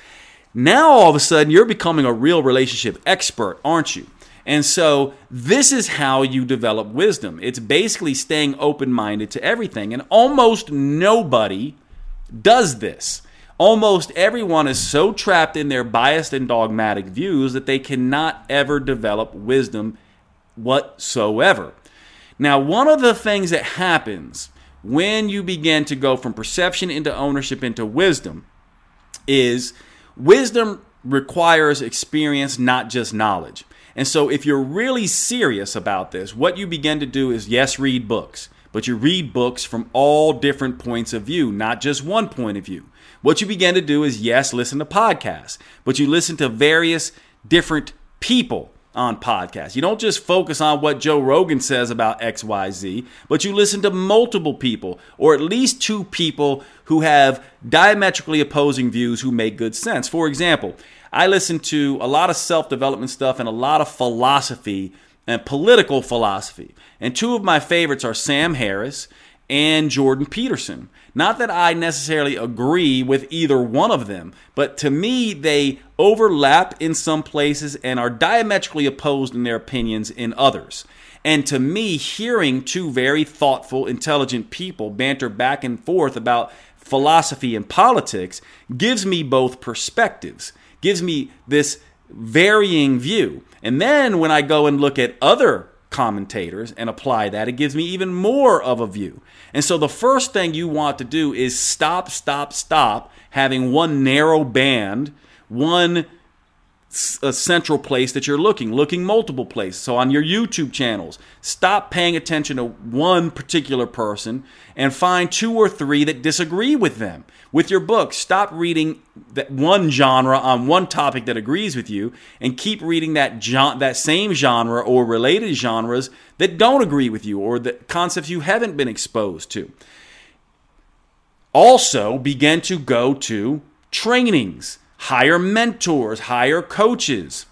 Now all of a sudden you're becoming a real relationship expert, aren't you? And so this is how you develop wisdom. It's basically staying open-minded to everything and almost nobody does this. Almost everyone is so trapped in their biased and dogmatic views that they cannot ever develop wisdom whatsoever. Now, one of the things that happens when you begin to go from perception into ownership into wisdom is wisdom requires experience, not just knowledge. And so, if you're really serious about this, what you begin to do is yes, read books, but you read books from all different points of view, not just one point of view. What you begin to do is, yes, listen to podcasts, but you listen to various different people on podcasts. You don't just focus on what Joe Rogan says about XYZ, but you listen to multiple people, or at least two people who have diametrically opposing views who make good sense. For example, I listen to a lot of self development stuff and a lot of philosophy and political philosophy. And two of my favorites are Sam Harris and Jordan Peterson. Not that I necessarily agree with either one of them, but to me, they overlap in some places and are diametrically opposed in their opinions in others. And to me, hearing two very thoughtful, intelligent people banter back and forth about philosophy and politics gives me both perspectives, gives me this varying view. And then when I go and look at other commentators and apply that, it gives me even more of a view. And so the first thing you want to do is stop, stop, stop having one narrow band, one a central place that you're looking, looking multiple places. So on your YouTube channels, stop paying attention to one particular person and find two or three that disagree with them. With your book, stop reading that one genre on one topic that agrees with you and keep reading that jo- that same genre or related genres that don't agree with you or the concepts you haven't been exposed to. Also, begin to go to trainings hire mentors, hire coaches,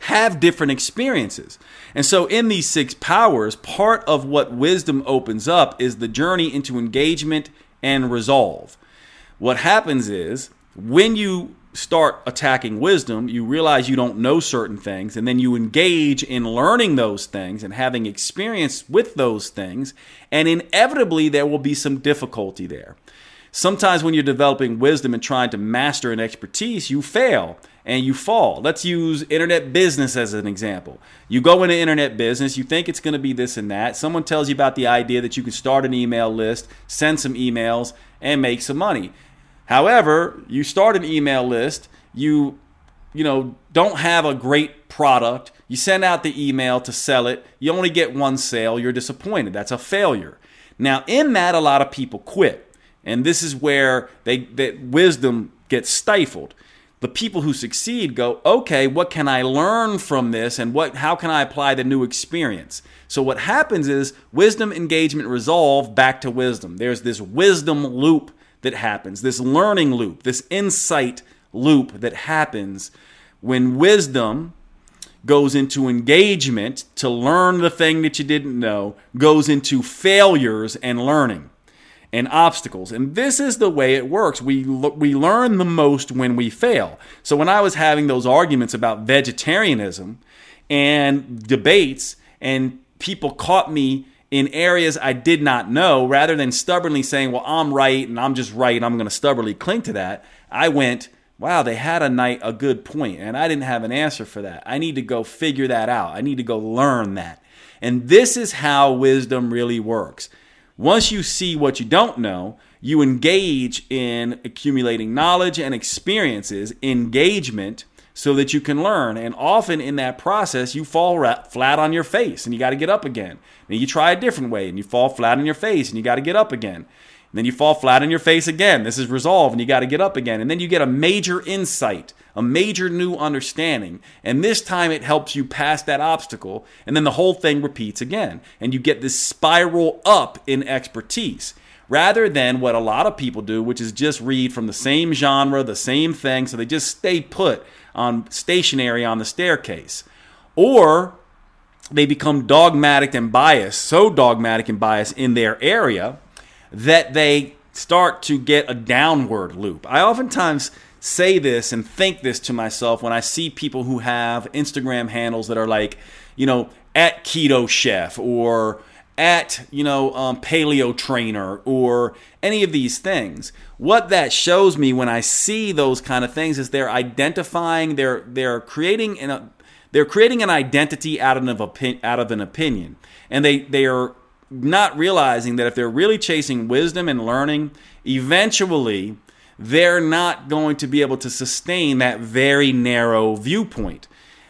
have different experiences. And so, in these six powers, part of what wisdom opens up is the journey into engagement and resolve. What happens is when you start attacking wisdom, you realize you don't know certain things, and then you engage in learning those things and having experience with those things, and inevitably there will be some difficulty there. Sometimes when you're developing wisdom and trying to master an expertise, you fail and you fall. Let's use internet business as an example. You go into internet business, you think it's going to be this and that. Someone tells you about the idea that you can start an email list, send some emails, and make some money. However, you start an email list, you you know, don't have a great product. You send out the email to sell it. You only get one sale. You're disappointed. That's a failure. Now, in that, a lot of people quit. And this is where they that wisdom gets stifled. the people who succeed go, okay, what can I learn from this and what how can I apply the new experience? So what happens is wisdom, engagement, resolve back to wisdom. There's this wisdom loop that happens, this learning loop, this insight loop that happens when wisdom goes into engagement to learn the thing that you didn't know, goes into failures and learning and obstacles. And this is the way it works. We we learn the most when we fail. So when I was having those arguments about vegetarianism and debates and people caught me in areas I did not know rather than stubbornly saying, "Well, I'm right and I'm just right and I'm going to stubbornly cling to that." I went, "Wow, they had a night a good point and I didn't have an answer for that. I need to go figure that out. I need to go learn that." And this is how wisdom really works. Once you see what you don't know, you engage in accumulating knowledge and experiences, engagement, so that you can learn. And often in that process, you fall flat on your face and you got to get up again. And you try a different way and you fall flat on your face and you got to get up again. And then you fall flat on your face again. This is resolve and you got to get up again. And then you get a major insight, a major new understanding. And this time it helps you pass that obstacle. And then the whole thing repeats again. And you get this spiral up in expertise rather than what a lot of people do, which is just read from the same genre, the same thing. So they just stay put on stationary on the staircase. Or they become dogmatic and biased, so dogmatic and biased in their area that they start to get a downward loop. I oftentimes say this and think this to myself when I see people who have Instagram handles that are like, you know, at keto chef or at you know um, paleo trainer or any of these things. What that shows me when i see those kind of things is they're identifying they're they're creating an they're creating an identity out of an out of an opinion. And they they are not realizing that if they're really chasing wisdom and learning, eventually they're not going to be able to sustain that very narrow viewpoint.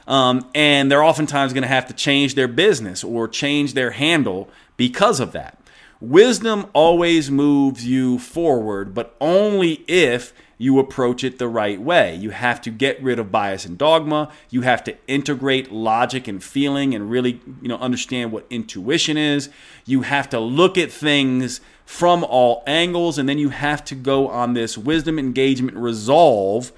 Um, and they're oftentimes going to have to change their business or change their handle because of that. Wisdom always moves you forward, but only if you approach it the right way. You have to get rid of bias and dogma. You have to integrate logic and feeling and really, you know, understand what intuition is. You have to look at things from all angles and then you have to go on this wisdom engagement resolve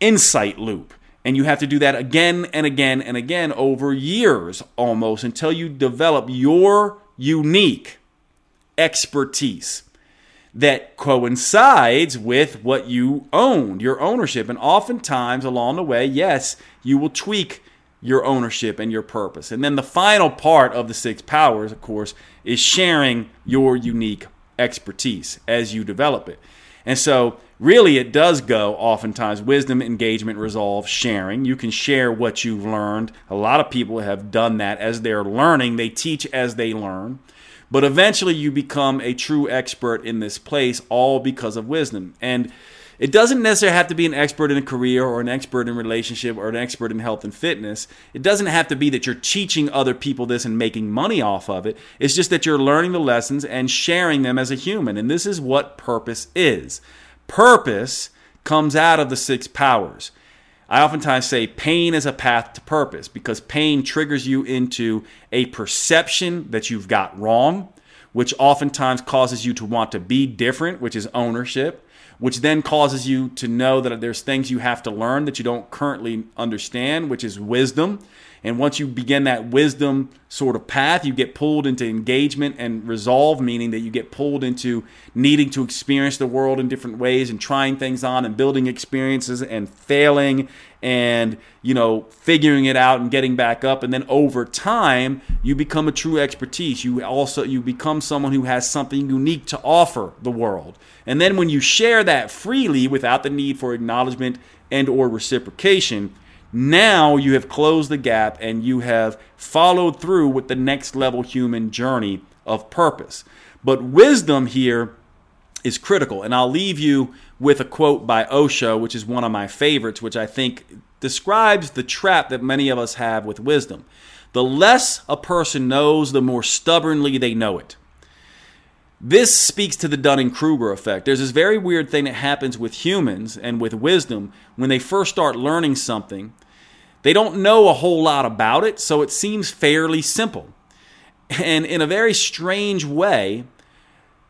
insight loop. And you have to do that again and again and again over years almost until you develop your unique expertise that coincides with what you own, your ownership. And oftentimes along the way, yes, you will tweak your ownership and your purpose. And then the final part of the six powers, of course, is sharing your unique expertise as you develop it. And so, really, it does go oftentimes wisdom, engagement, resolve, sharing. You can share what you've learned. A lot of people have done that as they're learning, they teach as they learn. But eventually you become a true expert in this place, all because of wisdom. And it doesn't necessarily have to be an expert in a career or an expert in relationship or an expert in health and fitness. It doesn't have to be that you're teaching other people this and making money off of it. It's just that you're learning the lessons and sharing them as a human. And this is what purpose is. Purpose comes out of the six powers. I oftentimes say pain is a path to purpose because pain triggers you into a perception that you've got wrong, which oftentimes causes you to want to be different, which is ownership, which then causes you to know that there's things you have to learn that you don't currently understand, which is wisdom. And once you begin that wisdom sort of path, you get pulled into engagement and resolve, meaning that you get pulled into needing to experience the world in different ways and trying things on and building experiences and failing and you know figuring it out and getting back up. And then over time you become a true expertise. You also you become someone who has something unique to offer the world. And then when you share that freely without the need for acknowledgement and or reciprocation now you have closed the gap and you have followed through with the next level human journey of purpose. But wisdom here is critical. And I'll leave you with a quote by Osho, which is one of my favorites, which I think describes the trap that many of us have with wisdom. The less a person knows, the more stubbornly they know it. This speaks to the Dunning Kruger effect. There's this very weird thing that happens with humans and with wisdom when they first start learning something. They don't know a whole lot about it, so it seems fairly simple. And in a very strange way,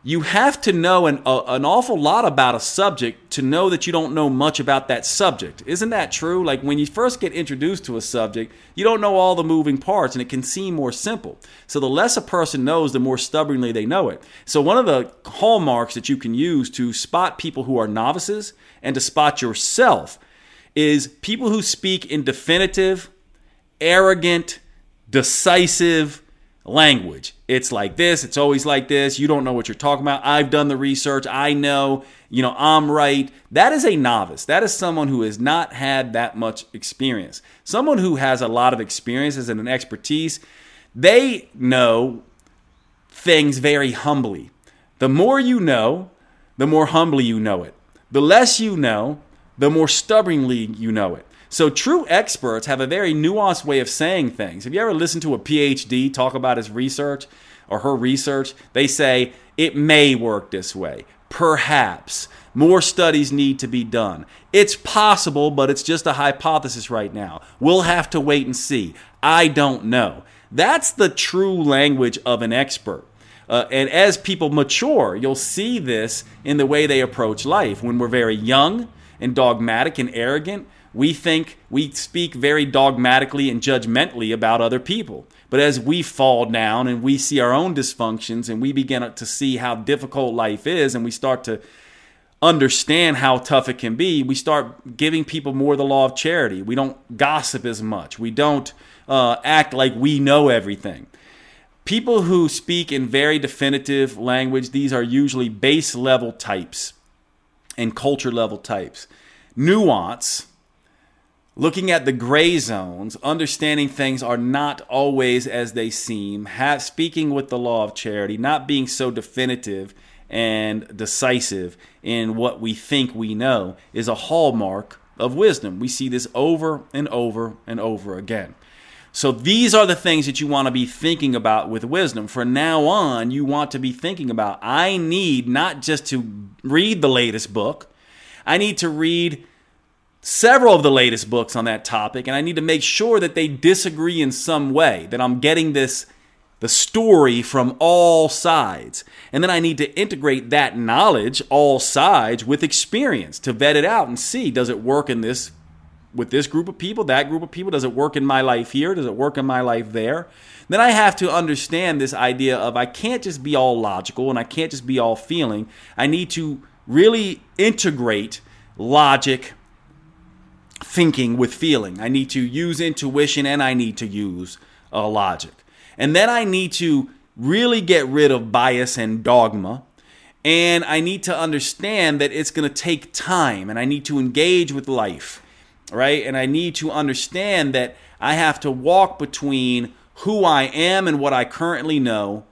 you have to know an, a, an awful lot about a subject to know that you don't know much about that subject. Isn't that true? Like when you first get introduced to a subject, you don't know all the moving parts and it can seem more simple. So the less a person knows, the more stubbornly they know it. So one of the hallmarks that you can use to spot people who are novices and to spot yourself is people who speak in definitive, arrogant, decisive, language. It's like this, it's always like this. You don't know what you're talking about. I've done the research. I know, you know, I'm right. That is a novice. That is someone who has not had that much experience. Someone who has a lot of experiences and an expertise, they know things very humbly. The more you know, the more humbly you know it. The less you know, the more stubbornly you know it. So true experts have a very nuanced way of saying things. Have you ever listened to a PhD talk about his research or her research? They say it may work this way. Perhaps. More studies need to be done. It's possible, but it's just a hypothesis right now. We'll have to wait and see. I don't know. That's the true language of an expert. Uh, and as people mature, you'll see this in the way they approach life. When we're very young and dogmatic and arrogant, we think we speak very dogmatically and judgmentally about other people. But as we fall down and we see our own dysfunctions and we begin to see how difficult life is and we start to understand how tough it can be, we start giving people more the law of charity. We don't gossip as much. We don't uh, act like we know everything. People who speak in very definitive language, these are usually base level types and culture level types. Nuance looking at the gray zones, understanding things are not always as they seem, have, speaking with the law of charity, not being so definitive and decisive in what we think we know is a hallmark of wisdom. We see this over and over and over again. So these are the things that you want to be thinking about with wisdom. From now on, you want to be thinking about I need not just to read the latest book, I need to read several of the latest books on that topic, and I need to make sure that they disagree in some way, that I'm getting this the story from all sides. And then I need to integrate that knowledge, all sides, with experience to vet it out and see does it work in this with this group of people, that group of people? Does it work in my life here? Does it work in my life there? Then I have to understand this idea of I can't just be all logical and I can't just be all feeling. I need to really integrate logic, thinking with feeling. I need to use intuition and I need to use uh, logic. And then I need to really get rid of bias and dogma. And I need to understand that it's going to take time and I need to engage with life, right? And I need to understand that I have to walk between who I am and what I currently know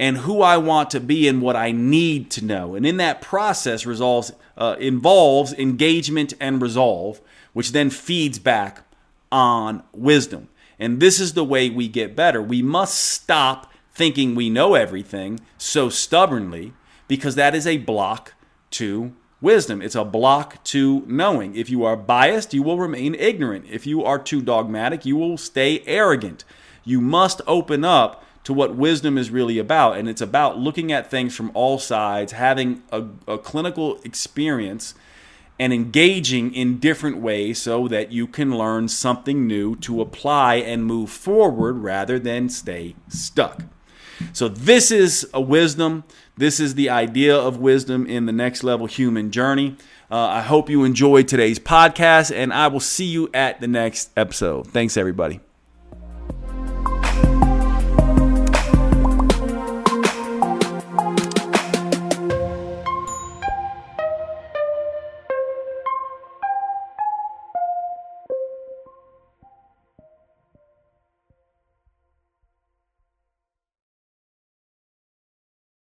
and who I want to be and what I need to know. And in that process resolves, uh, involves engagement and resolve which then feeds back on wisdom. And this is the way we get better. We must stop thinking we know everything so stubbornly because that is a block to wisdom. It's a block to knowing. If you are biased, you will remain ignorant. If you are too dogmatic, you will stay arrogant. You must open up to what wisdom is really about. And it's about looking at things from all sides, having a, a clinical experience and engaging in different ways so that you can learn something new to apply and move forward rather than stay stuck. So, this is a wisdom. This is the idea of wisdom in the next level human journey. Uh, I hope you enjoyed today's podcast, and I will see you at the next episode. Thanks, everybody.